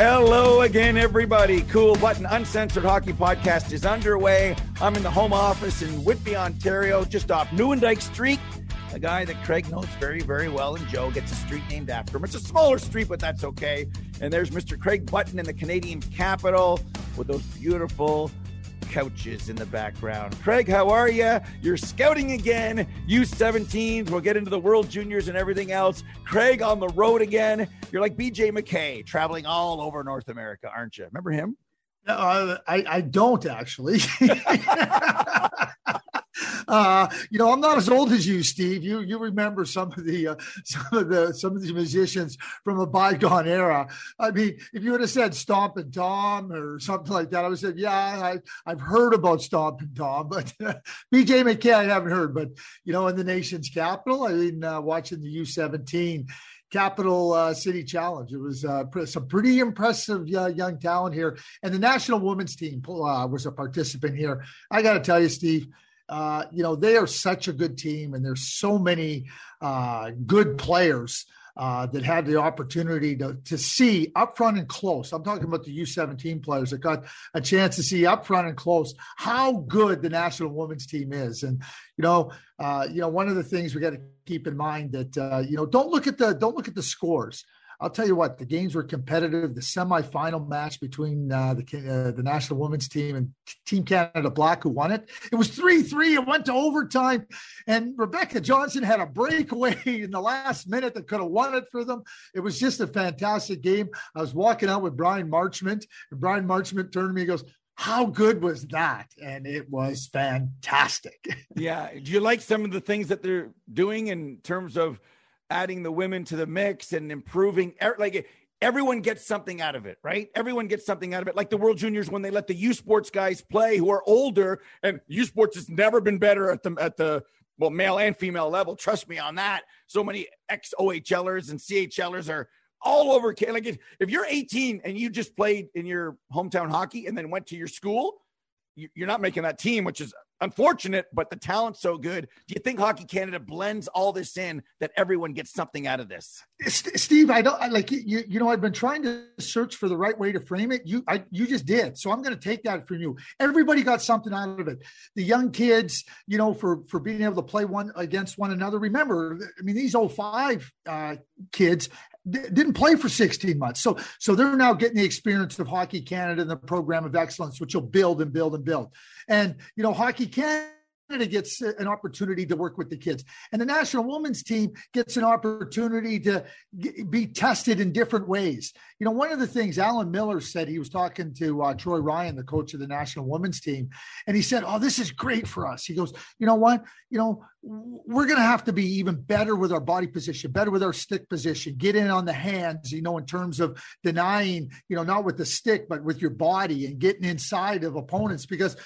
Hello again, everybody. Cool Button Uncensored Hockey Podcast is underway. I'm in the home office in Whitby, Ontario, just off Nieuwendyk Street. A guy that Craig knows very, very well, and Joe gets a street named after him. It's a smaller street, but that's okay. And there's Mr. Craig Button in the Canadian capital with those beautiful couches in the background. Craig, how are you? You're scouting again. U17s. We'll get into the World Juniors and everything else. Craig on the road again. You're like BJ McKay, traveling all over North America, aren't you? Remember him? Uh, I, I don't actually. Uh, you know, I'm not as old as you, Steve. You you remember some of the uh, some of the some of the musicians from a bygone era. I mean, if you would have said Stompin' Tom or something like that, I would have said, yeah, I, I've heard about Stompin' Tom, but BJ McKay I haven't heard. But you know, in the nation's capital, I mean, uh, watching the U17 Capital uh, City Challenge. It was uh, some pretty impressive uh, young talent here, and the national women's team uh, was a participant here. I got to tell you, Steve, uh, you know, they are such a good team, and there's so many uh, good players uh, that had the opportunity to, to see up front and close. I'm talking about the U17 players that got a chance to see up front and close how good the national women's team is. And you know, uh, you know, one of the things we got to keep in mind that uh, you know, don't look at the don't look at the scores. I'll tell you what, the games were competitive. The semifinal match between uh, the uh, the national women's team and Team Canada Black, who won it, it was three three. It went to overtime, and Rebecca Johnston had a breakaway in the last minute that could have won it for them. It was just a fantastic game. I was walking out with Bryan Marchment, and Bryan Marchment turned to me and goes, how good was that? And it was fantastic. yeah. Do you like some of the things that they're doing in terms of adding the women to the mix and improving er, like everyone gets something out of it, right? Everyone gets something out of it. Like the World Juniors when they let the U Sports guys play who are older, and U Sports has never been better at the at the well male and female level. Trust me on that. So many ex OHLers and CHLers are all over. Like if, if you're 18 and you just played in your hometown hockey and then went to your school, you're not making that team, which is unfortunate, but the talent's so good. Do you think Hockey Canada blends all this in that everyone gets something out of this? Steve, I don't I, like you. You know, I've been trying to search for the right way to frame it. You, I, you just did. So I'm going to take that from you. Everybody got something out of it. The young kids, you know, for for being able to play one against one another. Remember, I mean, these 05 uh, kids didn't play for 16 months. So so they're now getting the experience of Hockey Canada and the program of excellence, which will build and build and build. And you know, Hockey Canada gets an opportunity to work with the kids, and the national women's team gets an opportunity to be tested in different ways. You know, one of the things Alan Miller said he was talking to uh, Troy Ryan, the coach of the national women's team, and he said, "Oh, this is great for us." He goes, "You know what? You know, we're going to have to be even better with our body position, better with our stick position, get in on the hands, you know, in terms of denying, you know, not with the stick, but with your body and getting inside of opponents because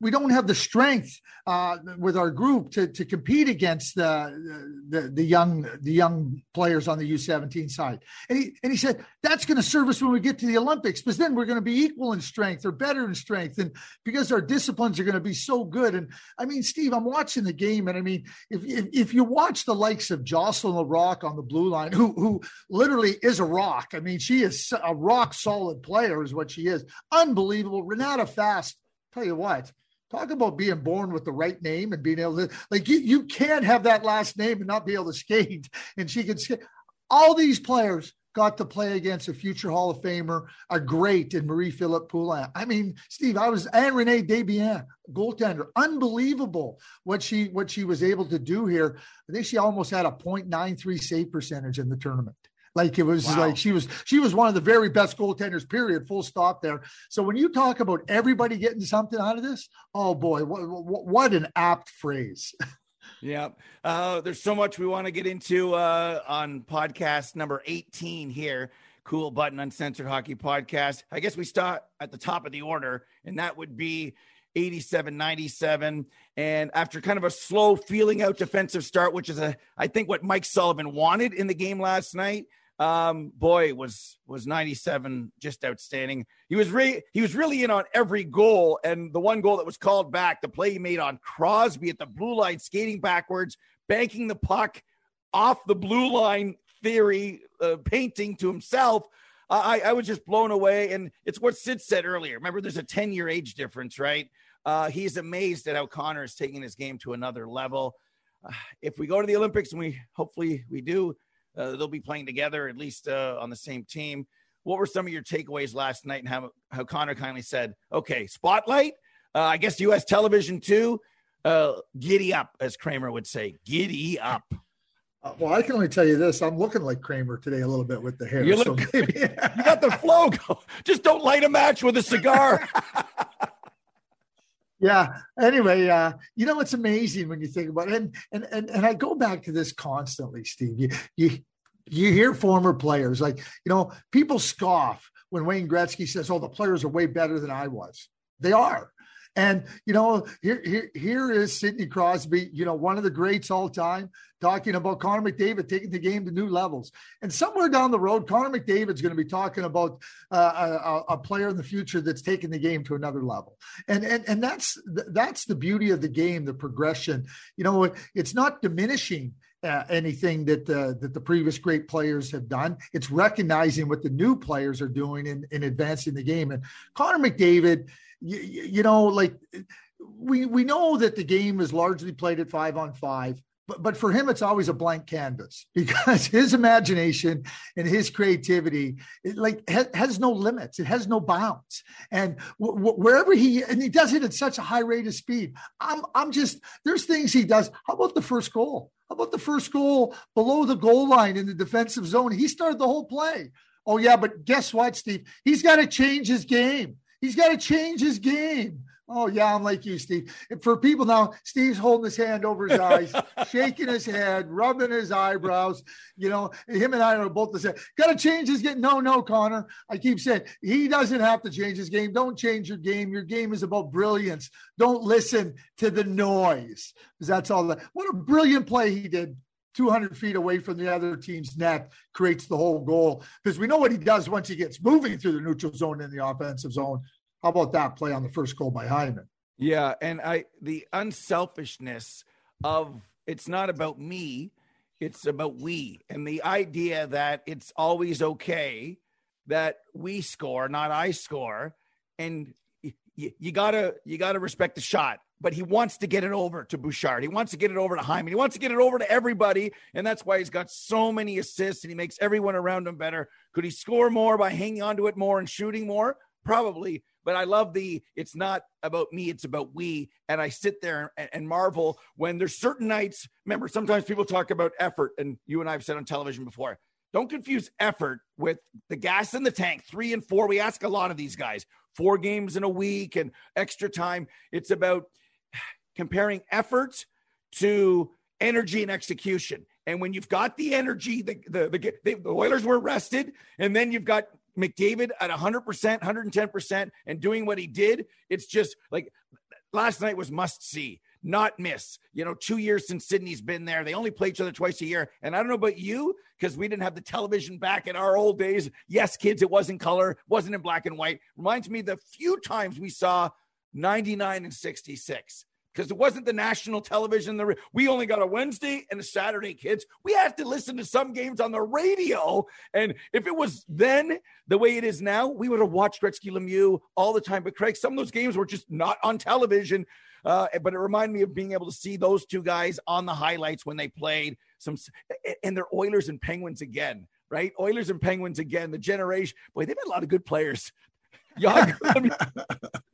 we don't have the strength uh, with our group to to compete against the the, the young the young players on the U17 side. And he and he said that's going to serve us when we get to the Olympics, because then we're going to be equal in strength or better in strength, and because our disciplines are going to be so good. And I mean, Steve, I'm watching the game, and I mean, if if, if you watch the likes of Jocelyn Larocque on the blue line, who who literally is a rock. I mean, she is a rock solid player, is what she is. Unbelievable. Renata Fast. Tell you what, talk about being born with the right name and being able to like you you can't have that last name and not be able to skate. And she can skate. All these players got to play against a future hall of famer a great in marie-philip poulin. I mean steve i was and renee desbiens goaltender. Unbelievable what she what she was able to do here. I think she almost had a 0.93 save percentage in the tournament like it was wow. like she was she was one of the very best goaltenders. Period. Full stop there. So when you talk about everybody getting something out of this, oh boy, what what, what an apt phrase. Yeah. Uh, there's so much we want to get into uh, on podcast number 18 here. Cool Button Uncensored Hockey Podcast. I guess we start at the top of the order, and that would be 87 97. And after kind of a slow feeling out defensive start, which is a I think what Mike Sullivan wanted in the game last night, um, boy, was was 97 just outstanding. He was re- he was really in on every goal, and the one goal that was called back, the play he made on Crosby at the blue line, skating backwards, banking the puck off the blue line theory, uh, painting to himself. I, I was just blown away, and it's what Sid said earlier. Remember, there's a 10 year age difference, right? Uh, he's amazed at how Connor is taking his game to another level. Uh, if we go to the Olympics, and we hopefully we do, uh, they'll be playing together, at least uh, on the same team. What were some of your takeaways last night and how, how Connor kindly said, okay, spotlight, uh, I guess US television too. Uh, giddy up, as Kramer would say, giddy up. Uh, well, I can only tell you this: I'm looking like Kramer today a little bit with the hair. You look, so maybe... you got the flow. Just don't light a match with a cigar. yeah. Anyway, uh, you know it's amazing when you think about it, and and and and I go back to this constantly, Steve. You you you hear former players like you know people scoff when Wayne Gretzky says, "Oh, the players are way better than I was." They are. And you know, here, here, here is Sidney Crosby, you know, one of the greats all time, talking about Connor McDavid taking the game to new levels. And somewhere down the road, Connor McDavid's going to be talking about uh, a, a, player in the future that's taking the game to another level. And and and that's that's the beauty of the game, the progression. You know, it's not diminishing. Uh, anything that uh, that the previous great players have done. It's recognizing what the new players are doing in, in advancing the game. And Connor McDavid, you, you know, like we we know that the game is largely played at five on five. But, but for him, it's always a blank canvas because his imagination and his creativity, it like has, has no limits. It has no bounds. And w- w- wherever he and he does it at such a high rate of speed, I'm I'm just there's things he does. How about the first goal? How about the first goal below the goal line in the defensive zone? He started the whole play. Oh yeah, but guess what, Steve? He's got to change his game. He's got to change his game. Oh, yeah, I'm like you, Steve. For people now, Steve's holding his hand over his eyes, shaking his head, rubbing his eyebrows. You know, him and I are both the same. Got to change his game. No, no, Connor. I keep saying he doesn't have to change his game. Don't change your game. Your game is about brilliance. Don't listen to the noise because that's all that. What a brilliant play he did 200 feet away from the other team's net creates the whole goal because we know what he does once he gets moving through the neutral zone in the offensive zone. How about that play on the first goal by Hyman? Yeah, and I the unselfishness of it's not about me, it's about we, and the idea that it's always okay that we score, not I score, and you, you gotta you gotta respect the shot but he wants to get it over to Bouchard. He wants to get it over to Hyman. He wants to get it over to everybody. And that's why he's got so many assists and he makes everyone around him better. Could he score more by hanging onto it more and shooting more? Probably. But I love the it's not about me, it's about we. And I sit there and, and marvel when there's certain nights. Remember, sometimes people talk about effort, and you and I have said on television before. Don't confuse effort with the gas in the tank, three and four. We ask a lot of these guys, four games in a week and extra time. It's about comparing effort to energy and execution. And when you've got the energy, the the, the, the Oilers were rested, and then you've got McDavid at 100%, 110%, and doing what he did. It's just like last night was must see. not miss. You know, two years since Sidney's been there. They only play each other twice a year. And I don't know about you, because we didn't have the television back in our old days. Yes, kids, it wasn't color, wasn't in black and white. Reminds me the few times we saw 99 and 66 because it wasn't the national television. The we only got a Wednesday and a Saturday, kids. We had to listen to some games on the radio, and if it was then the way it is now, we would have watched Gretzky Lemieux all the time. But Craig, some of those games were just not on television. Uh, but it reminded me of being able to see those two guys on the highlights when they played some, and they're Oilers and Penguins again, right? Oilers and Penguins again. The generation, boy, they've had a lot of good players. Young,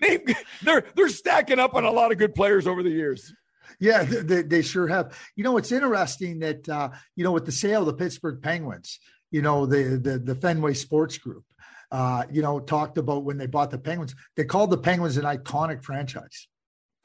they, they're they're stacking up on a lot of good players over the years. Yeah, they, they sure have. You know, it's interesting that uh, you know with the sale of the Pittsburgh Penguins, you know the the, the Fenway Sports Group, uh, you know, talked about when they bought the Penguins. They called the Penguins an iconic franchise.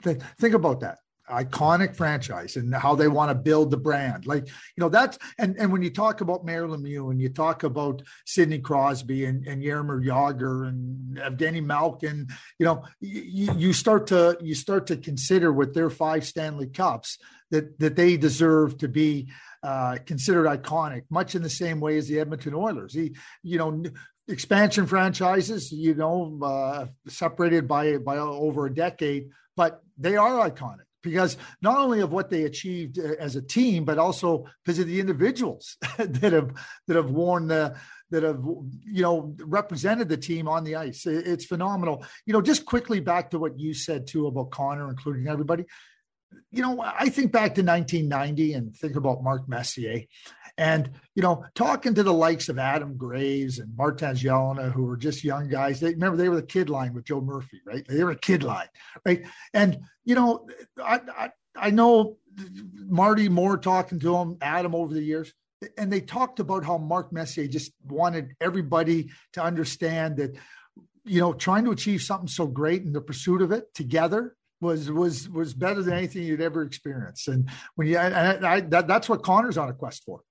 Think, think about that iconic franchise and how they want to build the brand. Like, you know, that's and and when you talk about Mario Lemieux and you talk about Sidney Crosby and, and Jaromir Jagr and Evgeny Malkin, you know, you, you start to you start to consider with their five Stanley Cups that that they deserve to be uh, considered iconic, much in the same way as the Edmonton Oilers. He, you know, expansion franchises, you know, uh, separated by by over a decade, but they are iconic because not only of what they achieved uh, as a team, but also because of the individuals that have that have worn the that have you know represented the team on the ice. It's phenomenal. You know, just quickly back to what you said too about Connor, including everybody. You know, I think back to 1990 and think about Mark Messier. And, you know, talking to the likes of Adam Graves and Martin Gelinas, who were just young guys, they remember they were the kid line with Joe Murphy, right? They were a kid line, right? And, you know, I, I, I know Marty Moore talking to him, Adam over the years, and they talked about how Mark Messier just wanted everybody to understand that, you know, trying to achieve something so great in the pursuit of it together was was was better than anything you'd ever experienced. And when you, and I, that, that's what Connor's on a quest for.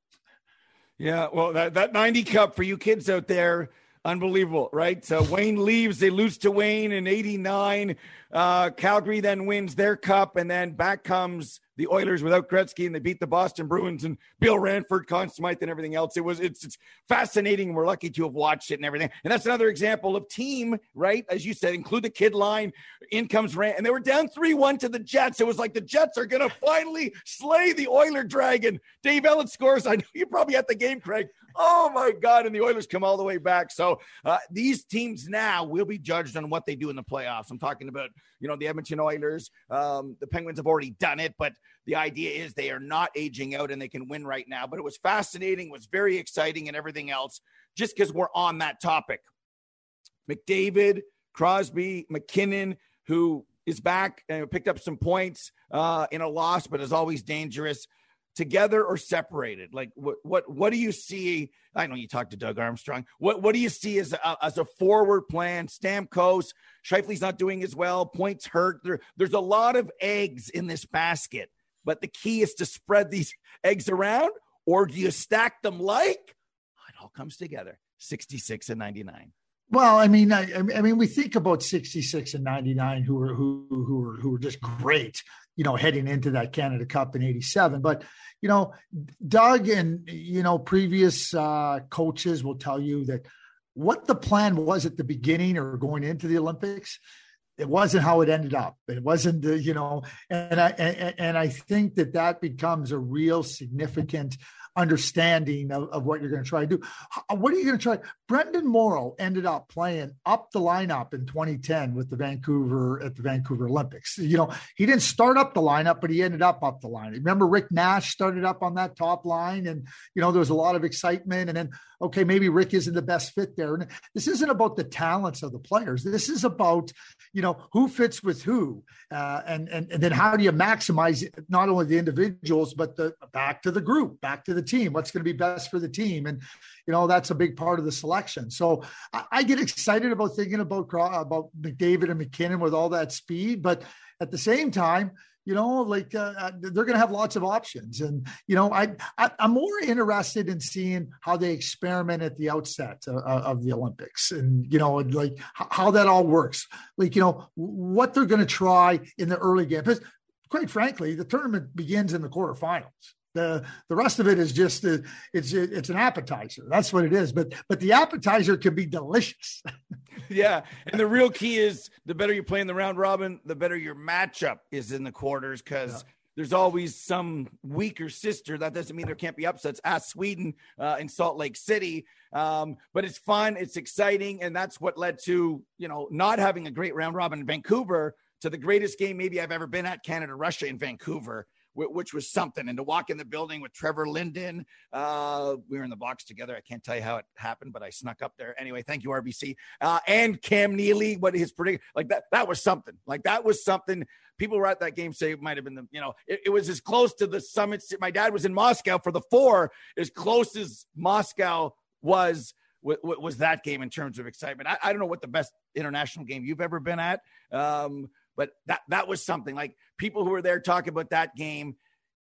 Yeah, well, that, that 90 Cup for you kids out there, unbelievable, right? So Wayne leaves, they lose to Wayne in 89. Uh, Calgary then wins their cup, and then back comes the Oilers without Gretzky, and they beat the Boston Bruins and Bill Ranford, Conn Smythe, and everything else. It was it's it's fascinating. We're lucky to have watched it and everything. And that's another example of team, right? As you said, include the kid line. In comes Rand, and they were down three one to the Jets. It was like the Jets are going to finally slay the Oiler Dragon. Dave Ellett scores. I know you probably at the game, Craig. Oh my God! And the Oilers come all the way back. So uh, these teams now will be judged on what they do in the playoffs. I'm talking about you know the Edmonton Oilers. Um, the Penguins have already done it, but the idea is they are not aging out and they can win right now. But it was fascinating, was very exciting, and everything else. Just because we're on that topic, McDavid, Crosby, MacKinnon, who is back and picked up some points uh, in a loss, but is always dangerous together or separated? Like what what what do you see? I know you talked to Doug Armstrong. What what do you see as a, as a forward plan? Stamkos, Scheifele's not doing as well. Points hurt. There, there's a lot of eggs in this basket, but the key is to spread these eggs around, or do you stack them like it all comes together? 66 and 99. Well, I mean, I, I, mean, we think about 66 and 99 who were who who were who were just great you know, heading into that Canada Cup in 87. But, you know, Doug and, you know, previous uh, coaches will tell you that what the plan was at the beginning or going into the Olympics, it wasn't how it ended up. It wasn't, the, you know, and I, and, I think that that becomes a real significant understanding of, of what you're going to try to do. What are you going to try? Brenden Morrow ended up playing up the lineup in 2010 with the Vancouver at the Vancouver Olympics. You know, he didn't start up the lineup, but he ended up up the line. Remember, Rick Nash started up on that top line, and you know there was a lot of excitement. And then, okay, maybe Rick isn't the best fit there. And this isn't about the talents of the players. This is about you know who fits with who, uh, and and and then how do you maximize not only the individuals but the back to the group, back to the team. What's going to be best for the team, and you know that's a big part of the selection. So I, I get excited about thinking about about McDavid and MacKinnon with all that speed, but at the same time you know like uh, uh they're going to have lots of options and you know I, I am more interested in seeing how they experiment at the outset of, of the olympics and you know like how that all works like you know what they're going to try in the early game because quite frankly, the tournament begins in the quarterfinals. The the rest of it is just a, it's it's an appetizer. That's what it is. But but the appetizer can be delicious. yeah, and the real key is the better you play in the round robin, the better your matchup is in the quarters because. Yeah there's always some weaker sister. That doesn't mean there can't be upsets. Ask Sweden uh, in Salt Lake City. Um, but it's fun, it's exciting, and that's what led to you know not having a great round robin in Vancouver to the greatest game maybe I've ever been at Canada Russia in Vancouver which was something. And to walk in the building with Trevor Linden, uh, we were in the box together. I can't tell you how it happened, but I snuck up there. Anyway, thank you, RBC. Uh, and Cam Neely, what his prediction, like that, that was something. Like that was something. People were at that game say it might have been the, you know, it, it was as close to the summit. My dad was in Moscow for the four, as close as Moscow was was that game in terms of excitement. I, I, don't know what the best international game you've ever been at. Um, but that that was something like people who were there talking about that game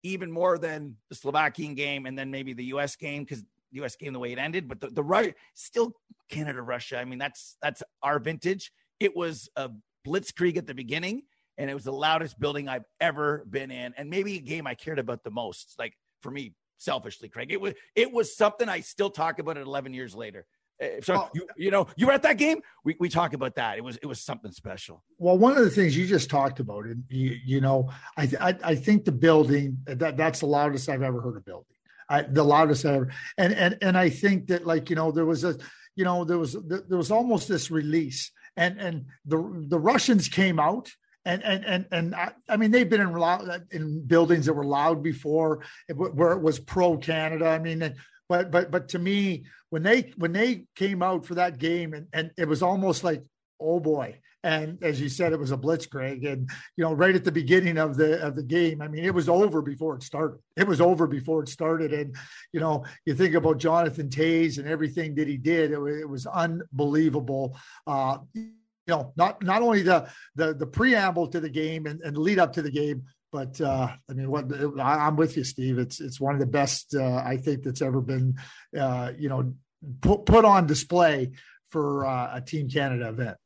even more than the Slovakian game and then maybe the US game because the US game the way it ended. But the, the Russia still Canada Russia. I mean, that's that's our vintage. It was a blitzkrieg at the beginning, and it was the loudest building I've ever been in, and maybe a game I cared about the most. Like for me, selfishly, Craig, it was it was something I still talk about it 11 years later. Eh, so oh. you, you know you were at that game. We, we talk about that. It was it was something special. Well, one of the things you just talked about, and you, you know, I, I, I think the building that that's the loudest I've ever heard a building. I, the loudest ever, and and and I think that like you know there was a you know there was there was almost this release, and and the the Russians came out and and and and I, I, mean they've been in loud, in buildings that were loud before where it was pro Canada. I mean, but but but to me when they when they came out for that game and, and it was almost like oh boy. And as you said it was a blitzkrieg and you know right at the beginning of the of the game i mean it was over before it started. It was over before it started. And you know you think about jonathan Toews and everything that he did it, it was unbelievable. Uh you know not not only the the the preamble to the game and, and lead up to the game but uh, I mean, what I, am with you, Steve. It's it's one of the best uh, I think that's ever been, uh, you know, put put on display for uh, a Team Canada event.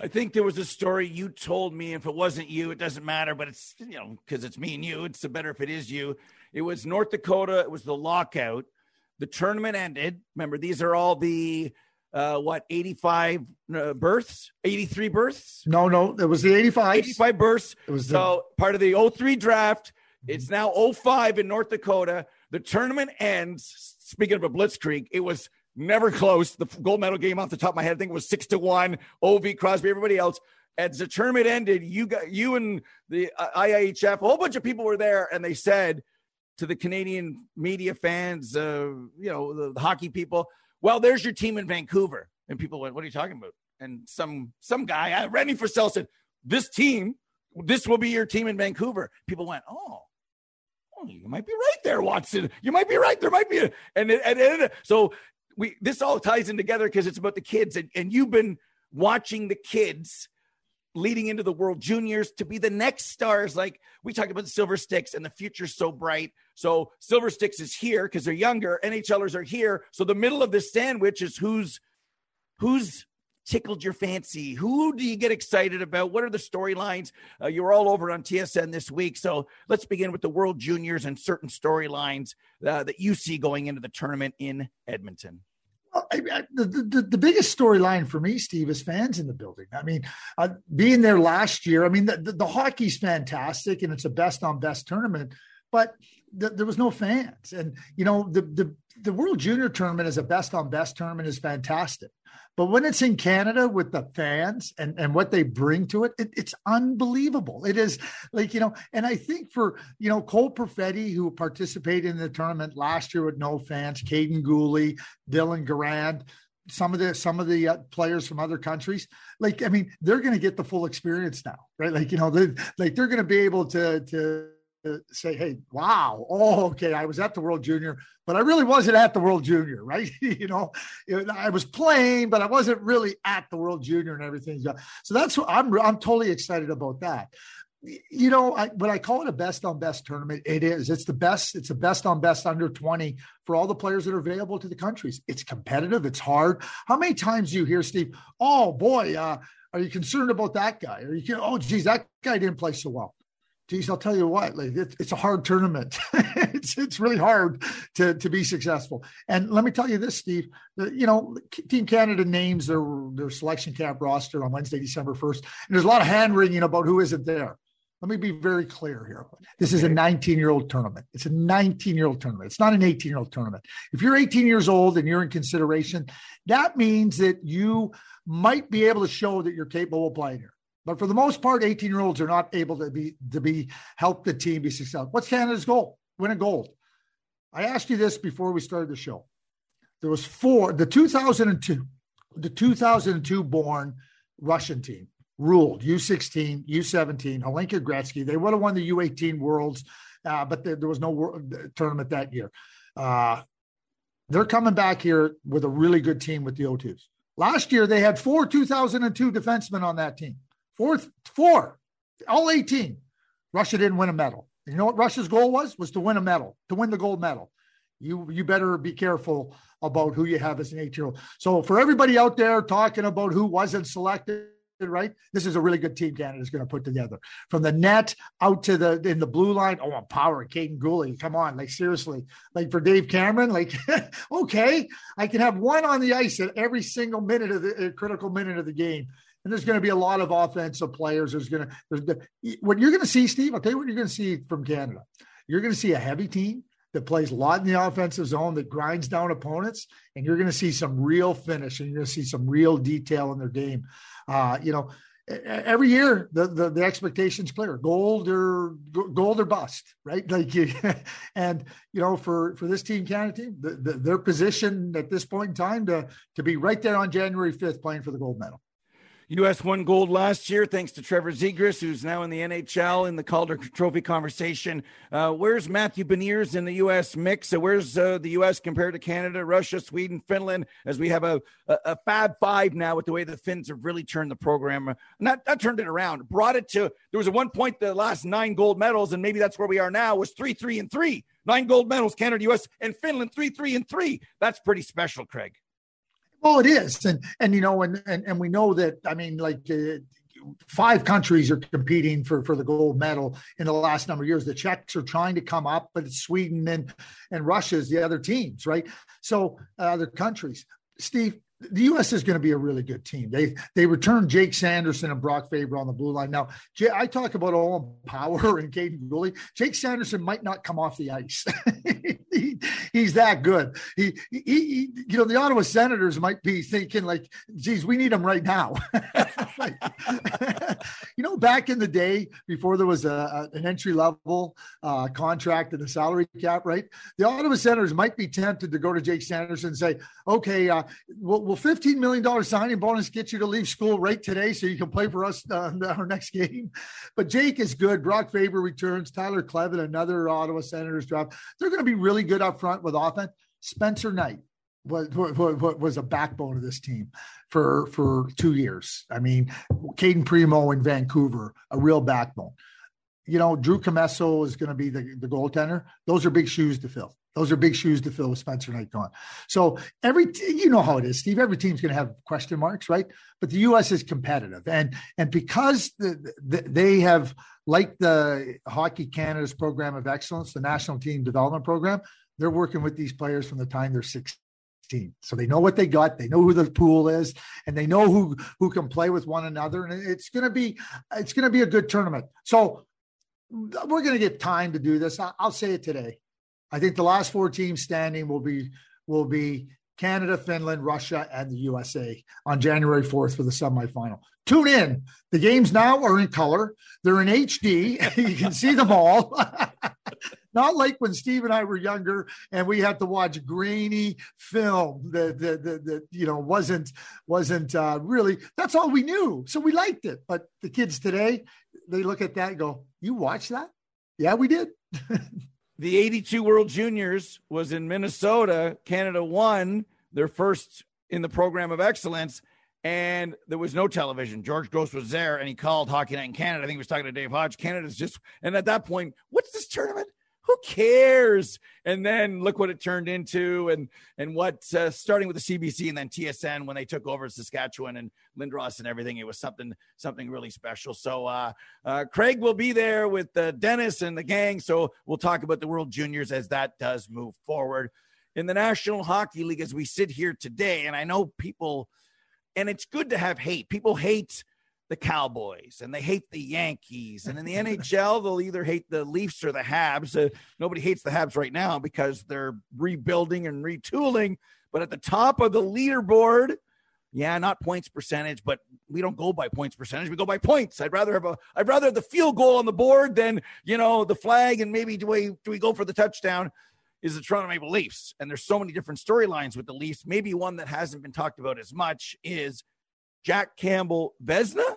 I think there was a story you told me. If it wasn't you, it doesn't matter. But it's you know because it's me and you. It's better if it is you. It was North Dakota. It was the lockout. The tournament ended. Remember, these are all the uh, what 85 uh, births? 83 births? No no it was the 85 85 births. It was so part of the 03 draft. It's now 05 in north dakota. The tournament ends speaking of a blitzkrieg it was never close. The gold medal game off the top of my head i think it was six to one. Ov crosby everybody else. As the tournament ended you got you and the uh, IIHF a whole bunch of people were there and they said to the canadian media fans uh, you know the, the hockey people well, there's your team in Vancouver. And people went, what are you talking about? And some some guy, René Fasel said, this team, this will be your team in Vancouver. People went, oh, oh you might be right there, Watson. You might be right. There might be a, and, and, and so we, this all ties in together because it's about the kids and, and you've been watching the kids leading into the world juniors to be the next stars. Like we talked about the silver sticks and the future's so bright. So silver sticks is here because they're younger. NHLers are here. So the middle of this sandwich is who's who's tickled your fancy? Who do you get excited about? What are the storylines? Uh, you're all over on TSN this week. So let's begin with the World Juniors and certain storylines uh, that you see going into the tournament in Edmonton. I, I, the, the, the biggest storyline for me, Steve, is fans in the building. I mean, uh, being there last year, I mean, the, the, the, hockey's fantastic and it's a best on best tournament, but th- there was no fans. And, you know, the, the, the World Junior tournament as a best on best tournament is fantastic. But when it's in Canada with the fans and, and what they bring to it, it, it's unbelievable. It is like, you know, and I think for, you know, Cole Perfetti, who participated in the tournament last year with no fans, Kaiden Guhle, Dylan Garand, some of the some of the uh, players from other countries like i mean they're going to get the full experience now right like you know they like they're going to be able to to say, hey, wow, oh, okay, I was at the World Junior, but I really wasn't at the World Junior, right? you know, I was playing, but I wasn't really at the World Junior and everything. So that's what I'm, I'm totally excited about that. You know, I, when I call it a best on best tournament, it is. It's the best. It's the best on best under 20 for all the players that are available to the countries. It's competitive. It's hard. How many times do you hear, Steve, oh boy, uh, are you concerned about that guy? Or you oh, geez, that guy didn't play so well geez, I'll tell you what, like it, it's a hard tournament. it's it's really hard to to be successful. And let me tell you this, Steve. The, you know, Team Canada names their their selection camp roster on Wednesday, December first, and there's a lot of hand wringing about who isn't there. Let me be very clear here. This is a 19 year old tournament. It's a 19 year old tournament. It's not an 18 year old tournament. If you're 18 years old and you're in consideration, that means that you might be able to show that you're capable of playing here. But for the most part, 18 year olds are not able to be to be help the team be successful. What's Canada's goal? Win a gold. I asked you this before we started the show. There was four, the 2002, the 2002 born Russian team ruled U16, U17, Hlinka Gretzky. They would have won the U18 Worlds, uh, but there, there, was no tournament that year. Uh, they're coming back here with a really good team with the O2s. Last year, they had four 2002 defensemen on that team. Fourth, four, all 18. Russia didn't win a medal. You know what Russia's goal was? Was to win a medal, to win the gold medal. You you better be careful about who you have as an eight-year-old. So for everybody out there talking about who wasn't selected, right? This is a really good team Canada's going to put together. From the net out to the in the blue line. Oh, power, Kaiden Guhle. Come on, like seriously. Like for Dave Cameron, like okay, I can have one on the ice at every single minute of the uh, critical minute of the game. And there's going to be a lot of offensive players. There's going to there's the, what you're going to see, Steve. I'll tell you what you're going to see from Canada. You're going to see a heavy team that plays a lot in the offensive zone, that grinds down opponents, and you're going to see some real finish and you're going to see some real detail in their game. Uh, you know, every year the, the, the expectation's clear gold or gold or bust right like you, and you know for for this team canada team the, the, their position at this point in time to to be right there on january 5th playing for the gold medal U.S. won gold last year thanks to Trevor Zegras, who's now in the NHL in the Calder Trophy conversation. Uh, where's Matthew Beniers in the U.S. mix? So where's uh, the U.S. compared to Canada, Russia, Sweden, Finland? As we have a, a, a, Fab Five now with the way the Finns have really turned the program, not, not turned it around, brought it to. There was a one point the last nine gold medals, and maybe that's where we are now. Was three, three, and three. Nine gold medals, Canada, U.S., and Finland, three, three, and three. That's pretty special, Craig. Well, it is, and and you know, and and, and we know that. I mean, like uh, five countries are competing for for the gold medal in the last number of years. The Czechs are trying to come up, but it's Sweden and and Russia's the other teams, right? So uh, other countries. Steve, the U.S. is going to be a really good team. They they return Jake Sanderson and Brock Faber on the blue line. Now, I talk about Owen Power and Kaiden Guhle. Jake Sanderson might not come off the ice. he, he's that good. He, he, he, you know, the Ottawa Senators might be thinking like, "Geez, we need him right now." you know, back in the day before there was a, an entry level uh, contract and a salary cap, right? The Ottawa Senators might be tempted to go to Jake Sanderson and say, "Okay, uh, will, will fifteen million dollars signing bonus get you to leave school right today so you can play for us uh, our next game?" But Jake is good. Brock Faber returns. Tyler Kleven, another Ottawa Senators draft. They're going to be really good up front with offense. Spencer Knight was, was, was a backbone of this team for for two years. I mean, Cayden Primeau in Vancouver, a real backbone. You know, Drew Commesso is going to be the, the goaltender. Those are big shoes to fill. Those are big shoes to fill with Spencer Knight gone. So every you know how it is, Steve. Every team's going to have question marks, right? But the U.S. is competitive, and and because the, the, they have like the Hockey Canada's program of excellence, the national team development program, they're working with these players from the time they're 16. So they know what they got, they know who the pool is, and they know who who can play with one another. And it's gonna be it's gonna be a good tournament. So we're gonna get time to do this. I'll say it today. I think the last four teams standing will be will be Canada, Finland, Russia, and the USA on January 4th for the semifinal. Tune in. The games now are in color. They're in HD. you can see them all. Not like when Steve and I were younger and we had to watch grainy film that that, that, that you know wasn't wasn't uh, really. That's all we knew, so we liked it. But the kids today, they look at that and go, "You watch that? Yeah, we did." The 82 World Juniors was in Minnesota. Canada won their first in the program of excellence, and there was no television. George Gross was there, and he called Hockey Night in Canada. I think he was talking to Dave Hodge. Canada's just, and at that point, what's this tournament? Who cares? And then look what it turned into, and and what uh, starting with the CBC and then TSN when they took over Saskatchewan and Lindros and everything, it was something something really special. So uh, uh, Craig will be there with uh, Dennis and the gang. So we'll talk about the World Juniors as that does move forward in the National Hockey League as we sit here today. And I know people, and it's good to have hate. People hate the Cowboys and they hate the Yankees. And in the NHL, they'll either hate the Leafs or the Habs. Uh, nobody hates the Habs right now because they're rebuilding and retooling. But at the top of the leaderboard, yeah, not points percentage, but we don't go by points percentage. We go by points. I'd rather have a I'd rather have the field goal on the board than, you know, the flag and maybe do we do we go for the touchdown is the Toronto Maple Leafs. And there's so many different storylines with the Leafs. Maybe one that hasn't been talked about as much is Jack Campbell Vezina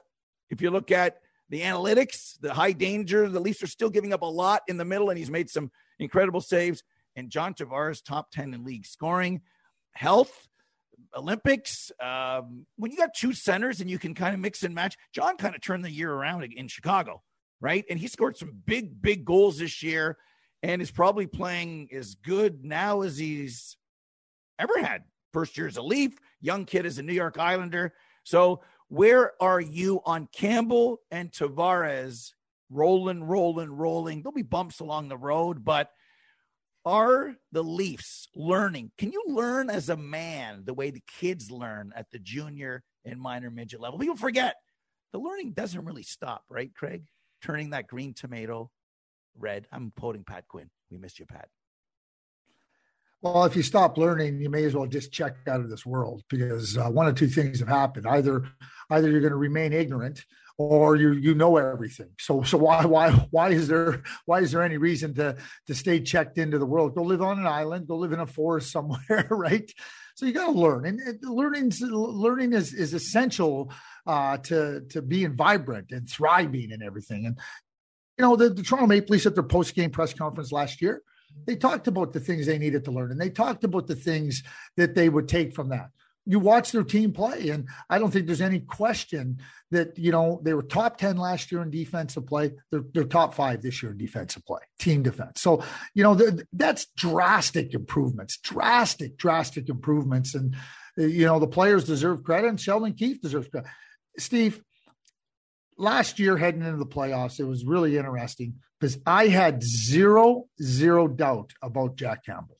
if you look at the analytics, the high danger, the Leafs are still giving up a lot in the middle, and he's made some incredible saves. And John Tavares, top 10 in league scoring, health, Olympics. Um, when you got two centers and you can kind of mix and match, John kind of turned the year around in Chicago, right? And he scored some big, big goals this year and is probably playing as good now as he's ever had. First year as a Leaf, young kid as a New York Islander. So where are you on Campbell and Tavares rolling, rolling, rolling? There'll be bumps along the road, but are the Leafs learning? Can you learn as a man the way the kids learn at the junior and minor midget level? People forget the learning doesn't really stop, right, Craig? Turning that green tomato red. I'm quoting Pat Quinn. We missed you, Pat. Well, if you stop learning, you may as well just check out of this world because uh, one of two things have happened. Either, either you're going to remain ignorant, or you you know everything. So so why why why is there why is there any reason to to stay checked into the world? Go live on an island. Go live in a forest somewhere, right? So you got to learn, and, and learning learning is is essential uh, to to being vibrant and thriving and everything. And you know the, the Toronto Maple Leafs at their post game press conference last year they talked about the things they needed to learn and they talked about the things that they would take from that. You watch their team play and i don't think there's any question that you know they were top 10 last year in defensive play. They're, they're top five this year in defensive play team defense. So you know that's drastic improvements drastic drastic improvements. And you know the players deserve credit and sheldon keefe deserves credit. Steve last year heading into the playoffs, it was really interesting because I had zero, zero doubt about Jack Campbell.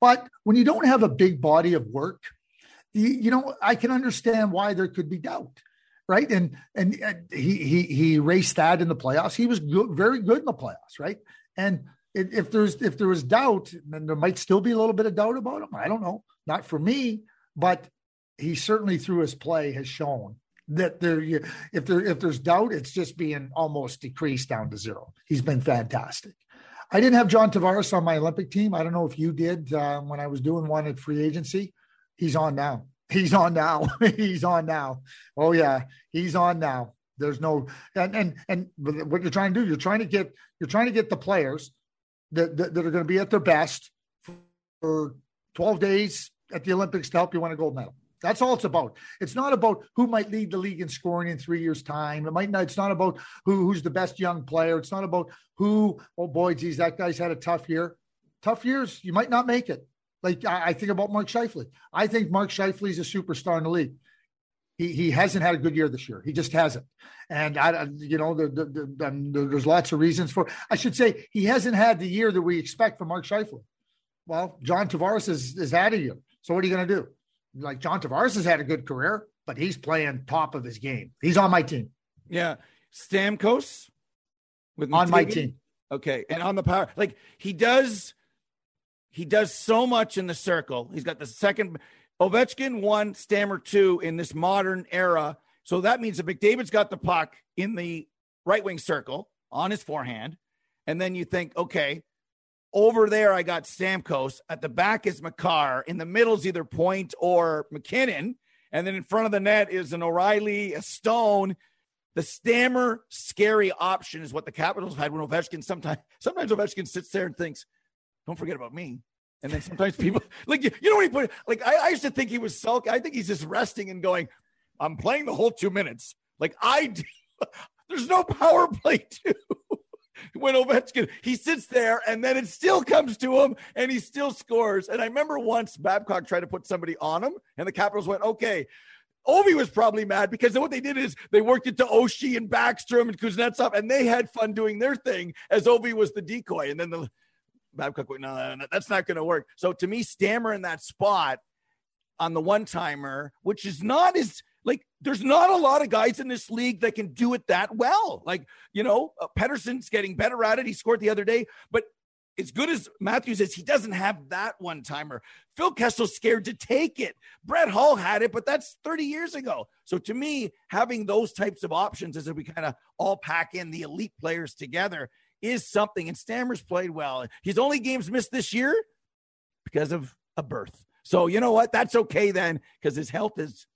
But when you don't have a big body of work, you, you know, I can understand why there could be doubt. Right. And and he he he raced that in the playoffs. He was good, very good in the playoffs, right? And if there's if there was doubt, then there might still be a little bit of doubt about him. I don't know. Not for me, but he certainly through his play has shown that there if there if there's doubt it's just being almost decreased down to zero. He's been fantastic. I didn't have john tavares on my olympic team. I don't know if you did uh, when i was doing one at free agency. He's on now. He's on now. He's on now. Oh yeah. He's on now. There's no and and and what you're trying to do you're trying to get you're trying to get the players that that, that are going to be at their best for 12 days at the olympics to help you win a gold medal that's all it's about. It's not about who might lead the league in scoring in three years' time. It might not. It's not about who who's the best young player. It's not about who. Oh boy, geez, that guy's had a tough year. Tough years, you might not make it. Like I, I think about Mark Scheifele. I think Mark Scheifele is a superstar in the league. He he hasn't had a good year this year. He just hasn't. And I, you know, the, the, the, there's lots of reasons for. I should say he hasn't had the year that we expect from Mark Scheifele. Well, John Tavares is has had a year. So what are you going to do? Like John Tavares has had a good career, but he's playing top of his game. He's on my team. Yeah. Stamkos with on my team. Okay. And on the power, like he does, he does so much in the circle. He's got the second Ovechkin one, Stammer two in this modern era. So that means that McDavid's got the puck in the right wing circle on his forehand. And then you think, okay, over there, I got Stamkos. At the back is Makar. In the middle is either Point or MacKinnon. And then in front of the net is an O'Reilly, a Stone. The stammer scary option is what the Capitals had when Ovechkin sometimes sometimes Ovechkin sits there and thinks, "Don't forget about me." And then sometimes people like you, you know what he put like I, I used to think he was sulk. I think he's just resting and going, "I'm playing the whole two minutes." Like I, do. there's no power play too. When Ovechkin he sits there and then it still comes to him and he still scores. And I remember once Babcock tried to put somebody on him, and the Capitals went, "Okay." Ovi was probably mad because what they did is they worked it to Oshie and Backstrom and Kuznetsov, and they had fun doing their thing as Ovi was the decoy. And then the Babcock went, no, no no that's not going to work. So to me, Stammer in that spot on the one timer, which is not as like there's not a lot of guys in this league that can do it that well. Like, you know, uh, Pettersson's getting better at it. He scored the other day, but as good as Matthews is, he doesn't have that one timer. Phil Kessel's scared to take it. Brett Hull had it, but that's 30 years ago. So to me, having those types of options as we kind of all pack in the elite players together is something. And Stammer's played well. His only games missed this year because of a birth. So you know what? That's okay then, because his health is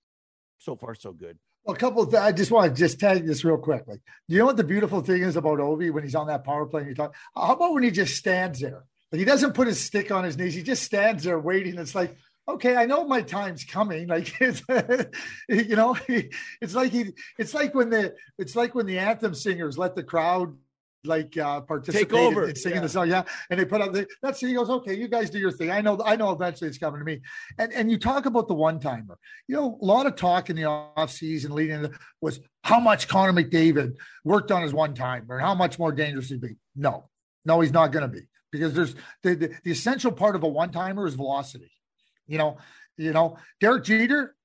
so far so good. Well, a couple th- I just want to just tag this real quick. Like, you know what the beautiful thing is about Ovi when he's on that power play and you talk? How about when he just stands there? Like he doesn't put his stick on his knees. He just stands there waiting. It's like, okay, I know my time's coming. Like it's, you know, it's like he, it's like when the, it's like when the anthem singers let the crowd like uh participate Take over. in, singing yeah. the song. Yeah. And they put up the that's he goes, okay, you guys do your thing. I know, I know eventually it's coming to me. And and you talk about the one timer. You know, a lot of talk in the off season leading into was how much Connor McDavid worked on his one timer and how much more dangerous he'd be. No, no, he's not gonna be because there's the, the, the essential part of a one timer is velocity. You know, you know, Derek Jeter,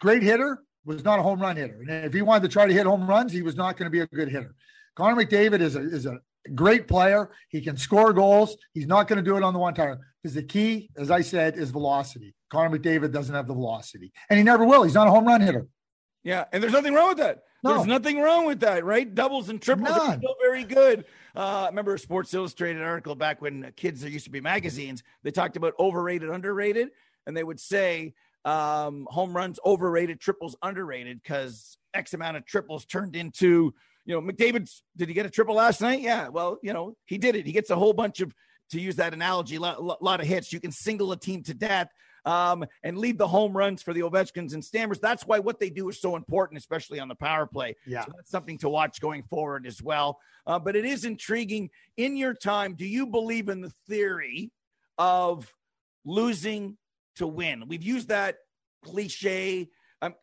great hitter, was not a home run hitter. And if he wanted to try to hit home runs, he was not going to be a good hitter. Connor McDavid is a, is a great player. He can score goals. He's not going to do it on the one time because the key, as I said, is velocity. Connor McDavid doesn't have the velocity, and he never will. He's not a home run hitter. Yeah, and there's nothing wrong with that. No. There's nothing wrong with that, right? Doubles and triples None. are still very good. Uh, I remember a Sports Illustrated article back when kids there used to be magazines. They talked about overrated, underrated, and they would say um, home runs overrated, triples underrated because X amount of triples turned into you know, McDavid's did he get a triple last night? Yeah. Well, you know, he did it. He gets a whole bunch of, to use that analogy, a lot, lot, of hits. You can single a team to death um, and lead the home runs for the Ovechkins and Stammers. That's why what they do is so important, especially on the power play. Yeah. So that's something to watch going forward as well. Uh, but it is intriguing. In your time, do you believe in the theory of losing to win? We've used that cliche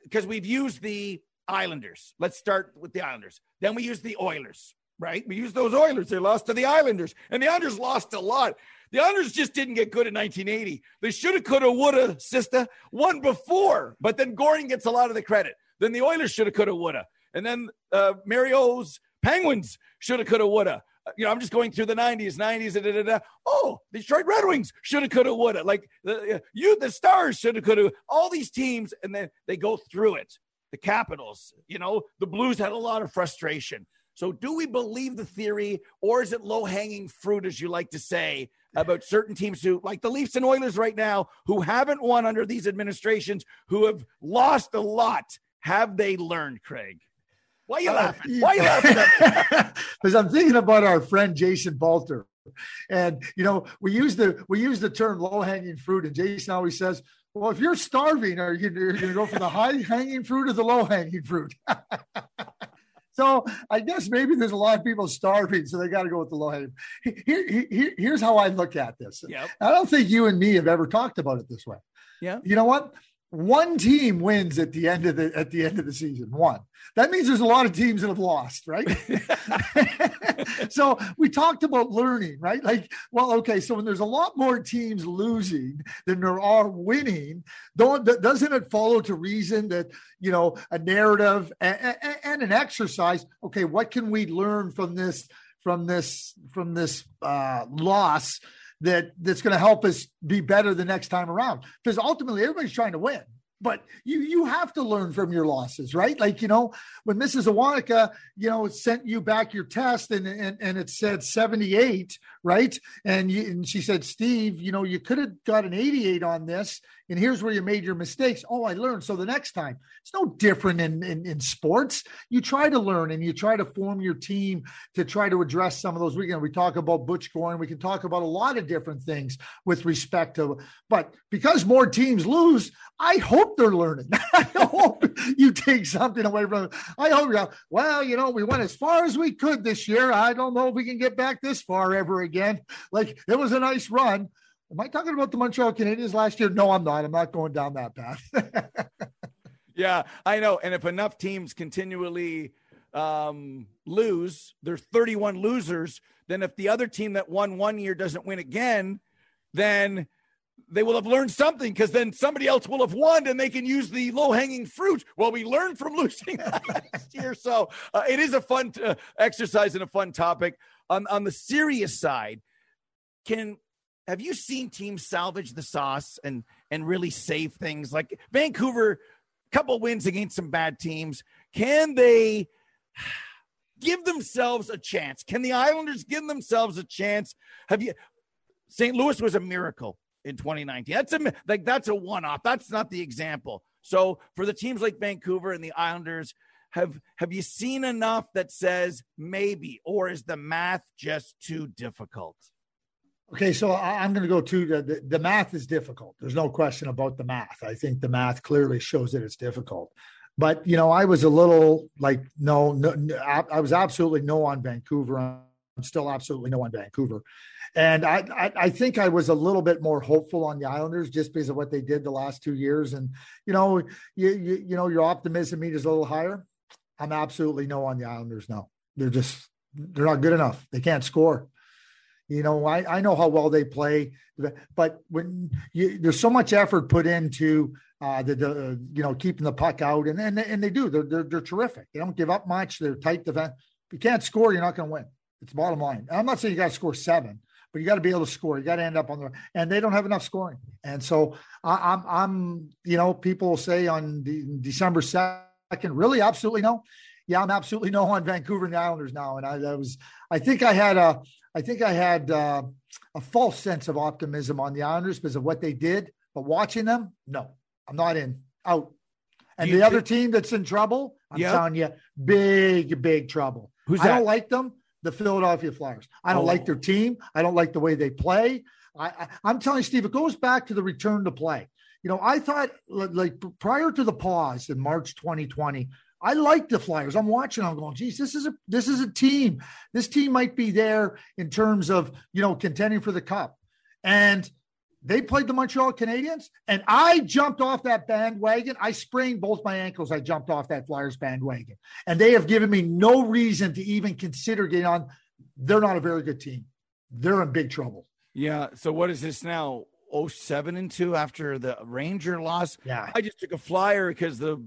because um, we've used the Islanders. Let's start with the Islanders. Then we use the Oilers, right? We use those Oilers. They lost to the Islanders, and the Islanders lost a lot. The Islanders just didn't get good in 1980. They should have, could have, would have, sister, won before. But then Goring gets a lot of the credit. Then the Oilers should have, could have, would have. And then uh, Mario's Penguins should have, could have, would have. Uh, you know, I'm just going through the 90s, 90s, da, da, da, Oh, Detroit Red Wings should have, could have, would have. Like the, uh, you, the Stars should have, could have. All these teams, and then they go through it the Capitals. You know, the Blues had a lot of frustration. So, do we believe the theory, or is it low hanging fruit, as you like to say, about certain teams who, like the Leafs and Oilers right now, who haven't won under these administrations, who have lost a lot? Have they learned, Craig? Why are you uh, laughing? Why are you laughing? Because I'm thinking about our friend Jason Balter. And you know, we use the we use the term low hanging fruit, and Jason always says, well, if you're starving, are you going to go for the high hanging fruit or the low hanging fruit? so I guess maybe there's a lot of people starving, so they got to go with the low hanging. Here, here, here's how I look at this. Yep. I don't think you and me have ever talked about it this way. Yeah. You know what? one team wins at the end of the at the end of the season one that means there's a lot of teams that have lost right so we talked about learning right like well okay so when there's a lot more teams losing than there are winning doesn't it follow to reason that you know a narrative and, and an exercise okay what can we learn from this from this from this uh, loss that that's going to help us be better the next time around. Because ultimately, everybody's trying to win but you you have to learn from your losses, right? Like you know, when Mrs. Awanika, you know, sent you back your test and and, and it said seventy eight, right? And you, and she said, Steve, you know, you could have got an eighty eight on this, and here's where you made your mistakes. Oh, I learned. So the next time, it's no different in, in, in sports. You try to learn and you try to form your team to try to address some of those weekends. We talk about Butch Goring. We can talk about a lot of different things with respect to, but because more teams lose, I hope hope they're learning. I hope you take something away from it. I hope you're, well, you know, we went as far as we could this year. I don't know if we can get back this far ever again. Like it was a nice run. Am I talking about the Montreal Canadiens last year? No, I'm not. I'm not going down that path. yeah, I know. And if enough teams continually um, lose, there's 31 losers. Then if the other team that won one year doesn't win again, then they will have learned something because then somebody else will have won and they can use the low hanging fruit. Well, we learned from losing last year. So uh, it is a fun t- uh, exercise and a fun topic. On, on the serious side, can have you seen teams salvage the sauce and and really save things like Vancouver? Couple wins against some bad teams. Can they give themselves a chance? Can the Islanders give themselves a chance? Have you? St. Louis was a miracle in 2019. That's a like that's a one-off. That's not the example. So for the teams like Vancouver and the Islanders, have have you seen enough that says maybe, or is the math just too difficult? Okay, so I, am going to go to the, the, the math is difficult. There's no question about the math. I think the math clearly shows that it's difficult. But you know, I was a little like no, no, no I was absolutely no on Vancouver. I'm still absolutely no on Vancouver. And I, I, I, think I was a little bit more hopeful on the Islanders just because of what they did the last two years. And you know, you you, you know, your optimism is a little higher. I'm absolutely no on the Islanders now. They're just they're not good enough. They can't score. You know, I, I know how well they play, but when you, there's so much effort put into uh, the, the you know keeping the puck out, and and, and they do. They're, they're, they're terrific. They don't give up much. They're tight defense. If you can't score, you're not going to win. It's bottom line. I'm not saying you got to score seven, but you got to be able to score. You got to end up on the and they don't have enough scoring. And so I, am I'm, I'm you know people say on the, December second, really absolutely no. Yeah, I'm absolutely no on Vancouver and the Islanders now. And I, I was I think I had a I think I had uh, a false sense of optimism on the Islanders because of what they did. But watching them, no, I'm not in. Out. And the think- other team that's in trouble, I'm yep. telling you, big, big trouble. Who's that? I don't like them the Philadelphia Flyers. I don't oh. like their team. I don't like the way they play. I, I, am telling you, Steve, it goes back to the return to play. You know, I thought like prior to the pause in March 2020, I like the Flyers. I'm watching. I'm going, geez, this is a this is a team. This team might be there in terms of you know contending for the cup. And they played the Montreal Canadiens, and I jumped off that bandwagon. I sprained both my ankles. I jumped off that Flyers bandwagon, and they have given me no reason to even consider getting on. They're not a very good team. They're in big trouble. Yeah. So what is this now? Oh, seven and two after the Ranger loss. Yeah. I just took a flyer because the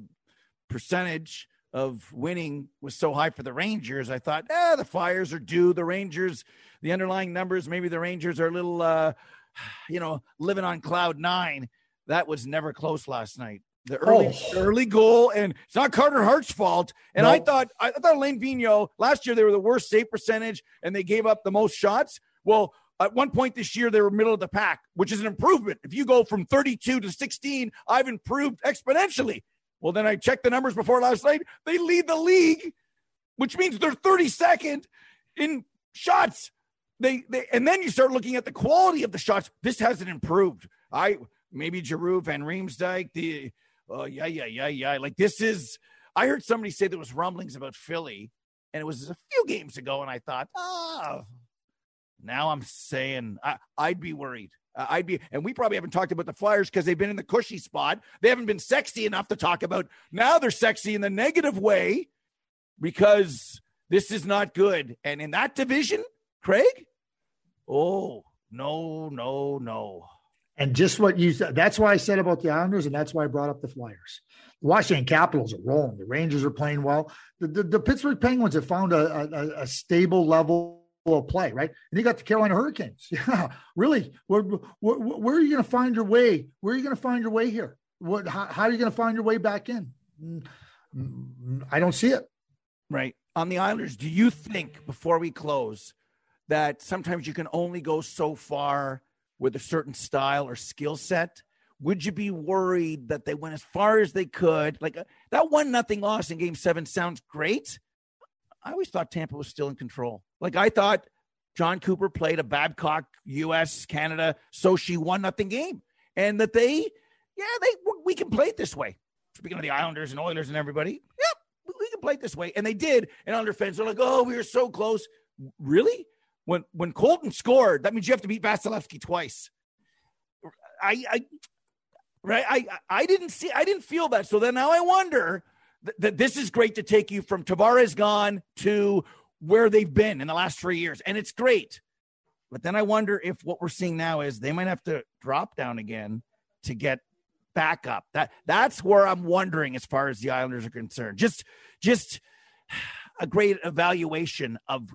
percentage of winning was so high for the Rangers. I thought, eh, the Flyers are due. The Rangers, the underlying numbers, maybe the Rangers are a little. uh you know, living on cloud nine. That was never close last night. The early oh. early goal, and it's not Carter Hart's fault. And nope. I thought I thought Alain Vigneault last year they were the worst save percentage and they gave up the most shots. Well, at one point this year they were middle of the pack, which is an improvement. If you go from 32 to 16, I've improved exponentially. Well, then I checked the numbers before last night. They lead the league, which means they're 32nd in shots they, they and then you start looking at the quality of the shots. This hasn't improved. I maybe Giroux, Van Riemsdyk, the oh yeah, yeah, yeah, yeah. Like this is I heard somebody say there was rumblings about Philly, and it was a few games ago, and I thought, oh, now I'm saying I, I'd be worried. Uh, I'd be, and we probably haven't talked about the Flyers because they've been in the cushy spot. They haven't been sexy enough to talk about. Now they're sexy in the negative way because this is not good. And in that division, Craig, Oh, no, no, no. And just what you said, that's why I said about the Islanders, and that's why I brought up the Flyers. The Washington Capitals are rolling. The Rangers are playing well. The, the, the Pittsburgh Penguins have found a, a, a, stable level of play, right? And you got the Carolina Hurricanes. Yeah, really. Where, where, where are you going to find your way? Where are you going to find your way here? What, how, how are you going to find your way back in? Mm, mm, I don't see it. Right. On the Islanders, do you think, before we close, that sometimes you can only go so far with a certain style or skill set? Would you be worried that they went as far as they could? Like uh, that one nothing loss in game seven sounds great. I always thought Tampa was still in control. Like I thought Jon Cooper played a Babcock US Canada so she won nothing game and that they yeah, they we can play it this way. Speaking of the Islanders and Oilers and everybody, yeah, we can play it this way. And they did. And Islander fans are like, oh, we were so close. Really? When when Colton scored, that means you have to beat Vasilevskiy twice. I, I right I I didn't see I didn't feel that. So then now I wonder that, that this is great to take you from Tavares gone to where they've been in the last three years, and it's great. But then I wonder if what we're seeing now is they might have to drop down again to get back up. That that's where I'm wondering as far as the Islanders are concerned. Just just a great evaluation of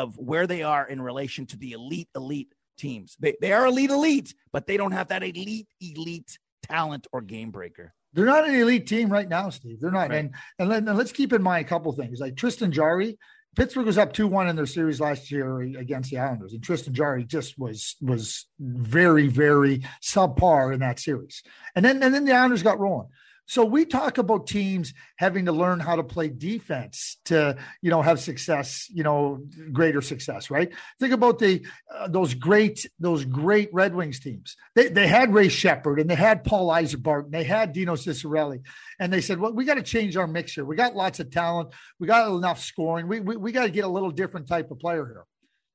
of where they are in relation to the elite elite teams. They they are elite elite, but they don't have that elite elite talent or game breaker. They're not an elite team right now, Steve. They're not. Right. And and, let, and let's keep in mind a couple things. Like Tristan Jarry Pittsburgh was up two one in their series last year against the Islanders, and Tristan Jarry just was was very very subpar in that series. And then and then the Islanders got rolling. So we talk about teams having to learn how to play defense to, you know, have success, you know, greater success, right? Think about the uh, those great those great Red Wings teams. They they had Ray Sheppard and they had Paul Ysebaert and they had Dino Ciccarelli, and they said, well, we got to change our mixture. We got lots of talent. We got enough scoring. We we, we got to get a little different type of player here.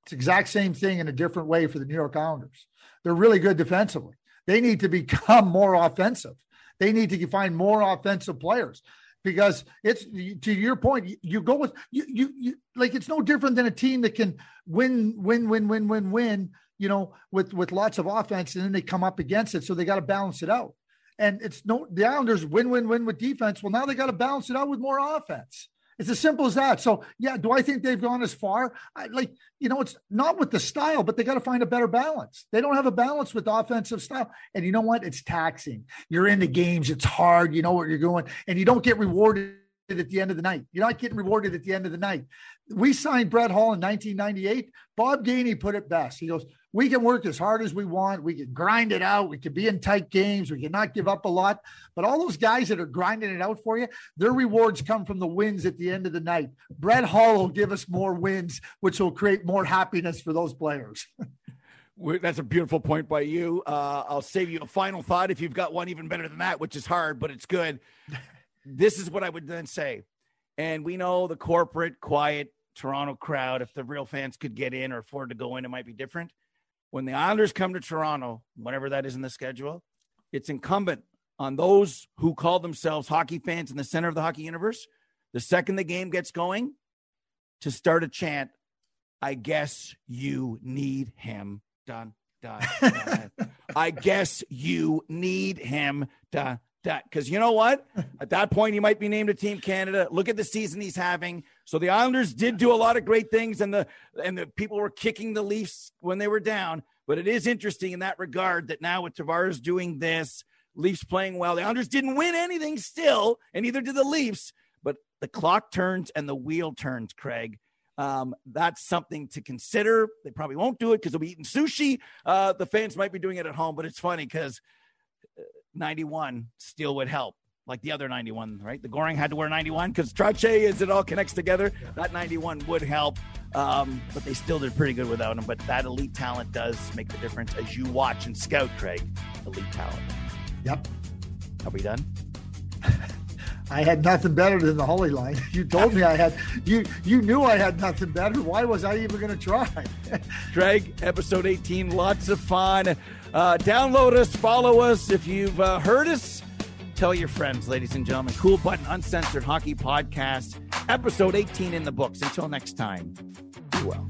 It's exact same thing in a different way for the New York Islanders. They're really good defensively. They need to become more offensive. They need to find more offensive players because it's to your point. You go with you, you, you like it's no different than a team that can win, win, win, win, win, win. You know, with with lots of offense, and then they come up against it, so they got to balance it out. And it's no the Islanders win, win, win with defense. Well, now they got to balance it out with more offense. It's as simple as that. So, yeah, do I think they've gone as far? I, like, you know, it's not with the style, but they got to find a better balance. They don't have a balance with offensive style. And you know what? It's taxing. You're in the games, it's hard. You know what you're going, and you don't get rewarded at the end of the night. You're not getting rewarded at the end of the night. We signed Brett Hull in 1998. Bob Gainey put it best. He goes, we can work as hard as we want. We can grind it out. We can be in tight games. We can not give up a lot. But all those guys that are grinding it out for you, their rewards come from the wins at the end of the night. Brett Hull will give us more wins, which will create more happiness for those players. That's a beautiful point by you. Uh, I'll save you a final thought if you've got one even better than that, which is hard, but it's good. this is what I would then say. And we know the corporate, quiet Toronto crowd, if the real fans could get in or afford to go in, it might be different when the Islanders come to Toronto, whatever that is in the schedule, it's incumbent on those who call themselves hockey fans in the center of the hockey universe. The second the game gets going, to start a chant, I guess you need him. Done. Done. done. I guess you need him. Done. That because you know what? At that point, he might be named a Team Canada. Look at the season he's having. So the Islanders did do a lot of great things, and the and the people were kicking the Leafs when they were down. But it is interesting in that regard that now with Tavares doing this, Leafs playing well, the Islanders didn't win anything still, and neither did the Leafs. But the clock turns and the wheel turns, Craig. Um, that's something to consider. They probably won't do it because they'll be eating sushi. Uh, the fans might be doing it at home, but it's funny because 91 still would help like the other 91, right? The Goring had to wear 91 because Trottier, as it all connects together, that 91 would help. Um, but they still did pretty good without him. But that elite talent does make the difference as you watch and scout, Craig. Elite talent. Yep. Are we done? I had nothing better than the Holy Line. You told me I had you you knew I had nothing better. Why was I even going to try? Craig, episode 18, lots of fun. Uh, download us, follow us if you've uh, heard us Tell your friends, ladies and gentlemen. Cool Button Uncensored Hockey Podcast, episode 18 in the books. Until next time, be well.